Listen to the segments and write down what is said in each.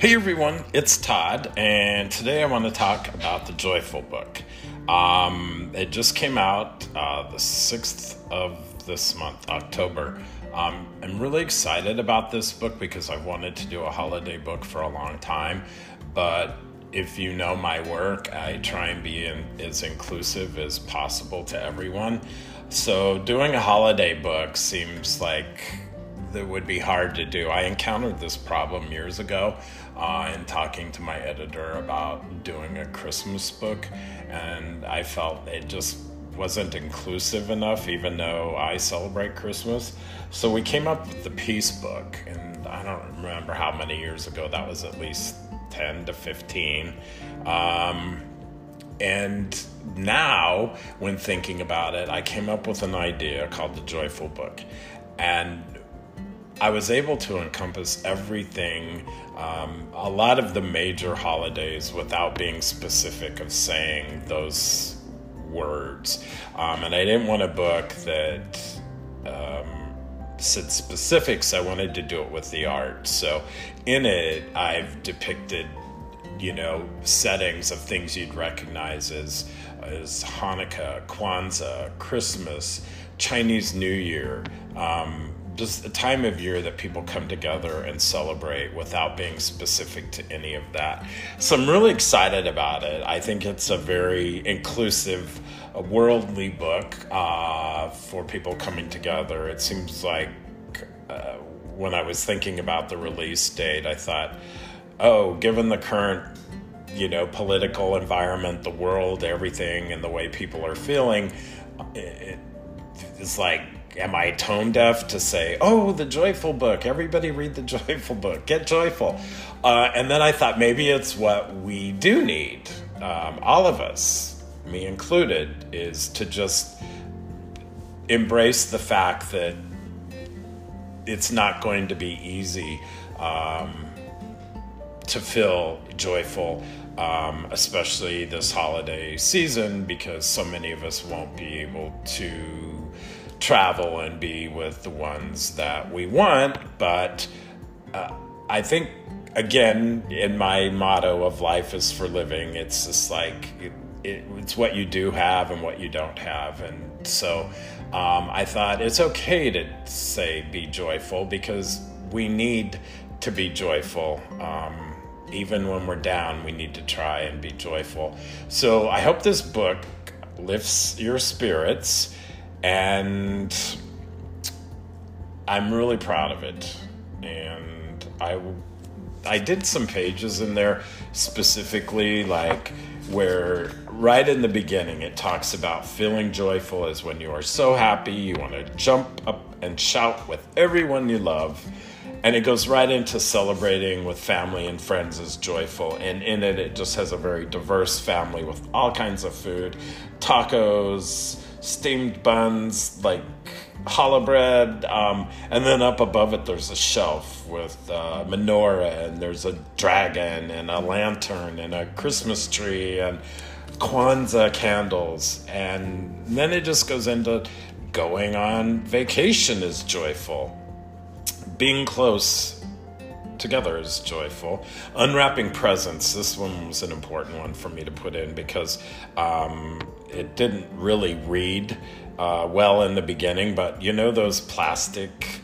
Hey everyone, it's Todd, and today I want to talk about the Joyful book. Um, it just came out uh, the 6th of this month, October. Um, I'm really excited about this book because I've wanted to do a holiday book for a long time, but if you know my work, I try and be in, as inclusive as possible to everyone. So, doing a holiday book seems like that would be hard to do. I encountered this problem years ago uh, in talking to my editor about doing a Christmas book, and I felt it just wasn't inclusive enough, even though I celebrate Christmas. So we came up with the Peace Book, and I don't remember how many years ago that was at least 10 to 15. Um, and now, when thinking about it, I came up with an idea called the Joyful Book. And I was able to encompass everything, um, a lot of the major holidays without being specific of saying those words. Um, and I didn't want a book that um, said specifics. I wanted to do it with the art. So in it, I've depicted, you know, settings of things you'd recognize as, as Hanukkah, Kwanzaa, Christmas, Chinese New Year. Um, just a time of year that people come together and celebrate without being specific to any of that. So I'm really excited about it. I think it's a very inclusive, a worldly book uh, for people coming together. It seems like uh, when I was thinking about the release date, I thought, oh, given the current you know political environment the world everything and the way people are feeling it, it's like am I tone deaf to say, oh, the joyful book, everybody read the joyful book, get joyful? Uh, and then I thought maybe it's what we do need, um, all of us, me included, is to just embrace the fact that it's not going to be easy um, to feel joyful. Um, especially this holiday season, because so many of us won't be able to travel and be with the ones that we want. But uh, I think, again, in my motto of life is for living, it's just like it, it, it's what you do have and what you don't have. And so um, I thought it's okay to say be joyful because we need to be joyful. Um, even when we're down, we need to try and be joyful. So I hope this book lifts your spirits and I'm really proud of it. And I, I did some pages in there specifically, like where right in the beginning it talks about feeling joyful is when you are so happy you want to jump up and shout with everyone you love. And it goes right into celebrating with family and friends is joyful. And in it, it just has a very diverse family with all kinds of food tacos, steamed buns, like challah bread, um, and then up above it there's a shelf with a menorah, and there's a dragon, and a lantern, and a Christmas tree, and Kwanzaa candles, and then it just goes into going on vacation is joyful, being close together is joyful. Unwrapping presents, this one was an important one for me to put in because um, it didn't really read uh, well in the beginning, but you know those plastic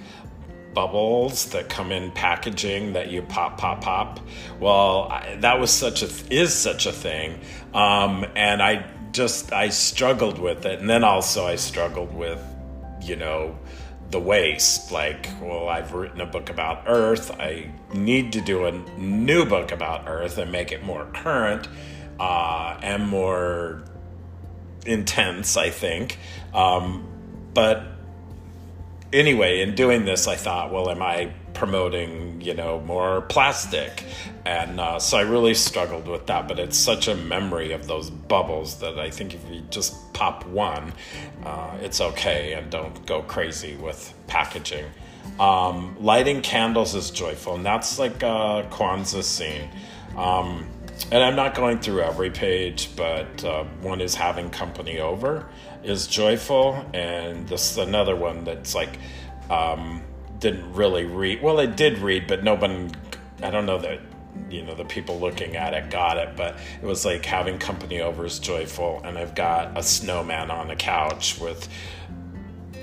bubbles that come in packaging that you pop pop pop well I, that was such a is such a thing um, and i just i struggled with it and then also i struggled with you know the waste. Like, well, I've written a book about Earth. I need to do a new book about Earth and make it more current uh, and more intense, I think. Um, but anyway, in doing this, I thought, well, am I promoting, you know, more plastic? And uh, so I really struggled with that. But it's such a memory of those bubbles that I think if you just pop one, uh, it's okay and don't go crazy with packaging. Um, lighting candles is joyful, and that's like a Kwanzaa scene. Um, and I'm not going through every page, but uh, one is having company over is joyful, and this is another one that's like um, didn't really read. Well, it did read, but no one. I don't know that you know the people looking at it got it but it was like having company over is joyful and i've got a snowman on the couch with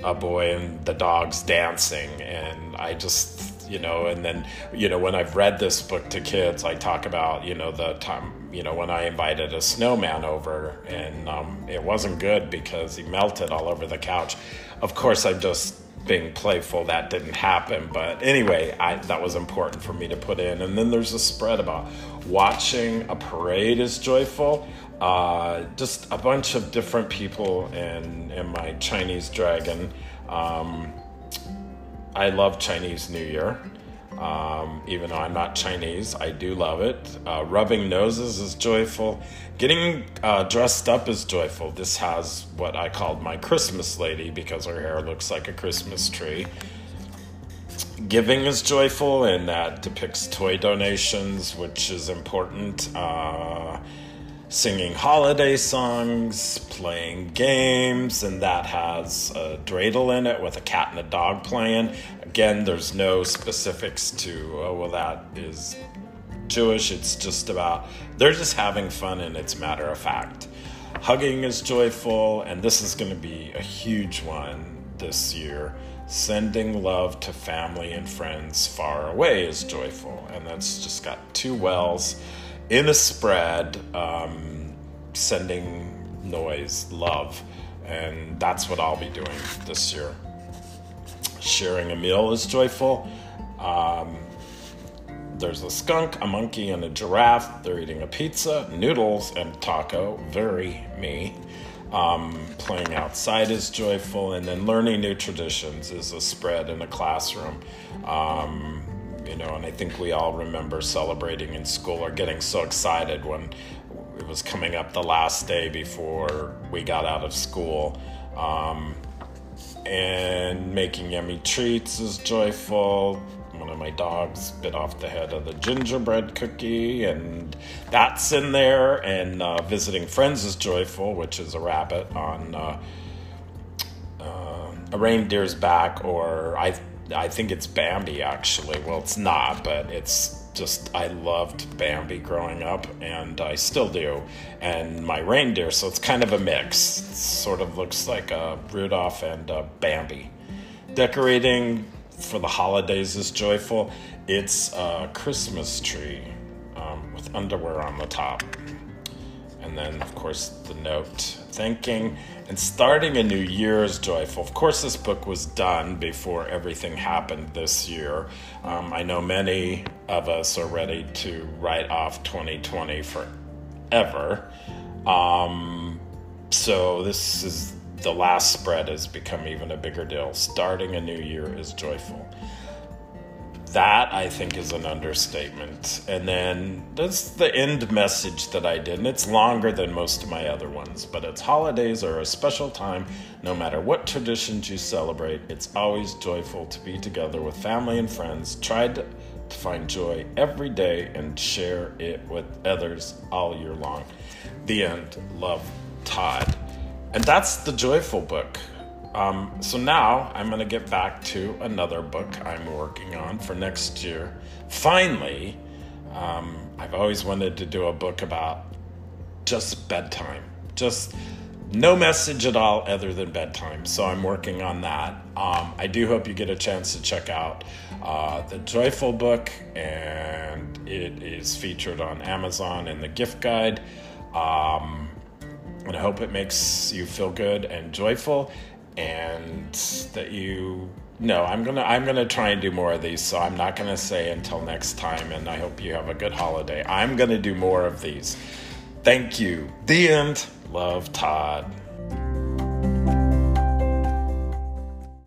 a boy and the dogs dancing and i just you know and then you know when i've read this book to kids i talk about you know the time you know when i invited a snowman over and um, it wasn't good because he melted all over the couch of course i'm just being playful that didn't happen. But anyway I, that was important for me to put in. And then there's a spread about watching a parade is joyful. Uh, just a bunch of different people in, in my chinese dragon. Um, i love chinese new year um, even though I'm not Chinese, I do love it. Uh, rubbing noses is joyful. Getting uh, dressed up is joyful. This has what I called my Christmas lady because her hair looks like a Christmas tree. Giving is joyful, and that depicts toy donations, which is important. Uh, singing holiday songs, playing games, and that has a dreidel in it with a cat and a dog playing. Again, there's no specifics to, oh, well, that is Jewish. It's just about, they're just having fun and it's matter of fact. Hugging is joyful, and this is going to be a huge one this year. Sending love to family and friends far away is joyful, and that's just got two wells in a spread, um, sending noise, love, and that's what I'll be doing this year. Sharing a meal is joyful. Um, there's a skunk, a monkey, and a giraffe. They're eating a pizza, noodles, and taco. Very me. Um, playing outside is joyful, and then learning new traditions is a spread in a classroom. Um, you know, and I think we all remember celebrating in school or getting so excited when it was coming up the last day before we got out of school. Um, and making yummy treats is joyful. One of my dogs bit off the head of the gingerbread cookie, and that's in there. And uh, visiting friends is joyful, which is a rabbit on uh, uh, a reindeer's back, or I I think it's Bambi actually. Well, it's not, but it's just I loved Bambi growing up, and I still do. And my reindeer, so it's kind of a mix. It sort of looks like a Rudolph and a Bambi. Decorating for the holidays is joyful. It's a Christmas tree um, with underwear on the top. And then, of course, the note thanking and starting a new year is joyful. Of course, this book was done before everything happened this year. Um, I know many of us are ready to write off 2020 forever. Um, so, this is the last spread has become even a bigger deal. Starting a new year is joyful that I think is an understatement. And then that's the end message that I did. And it's longer than most of my other ones, but it's holidays are a special time. No matter what traditions you celebrate, it's always joyful to be together with family and friends. Try to, to find joy every day and share it with others all year long. The end. Love, Todd. And that's the joyful book. Um, so now I'm going to get back to another book I'm working on for next year. Finally, um, I've always wanted to do a book about just bedtime, just no message at all other than bedtime. So I'm working on that. Um, I do hope you get a chance to check out uh, the Joyful book, and it is featured on Amazon in the gift guide. Um, and I hope it makes you feel good and joyful and that you no i'm gonna i'm gonna try and do more of these so i'm not gonna say until next time and i hope you have a good holiday. I'm gonna do more of these. Thank you. The end. Love todd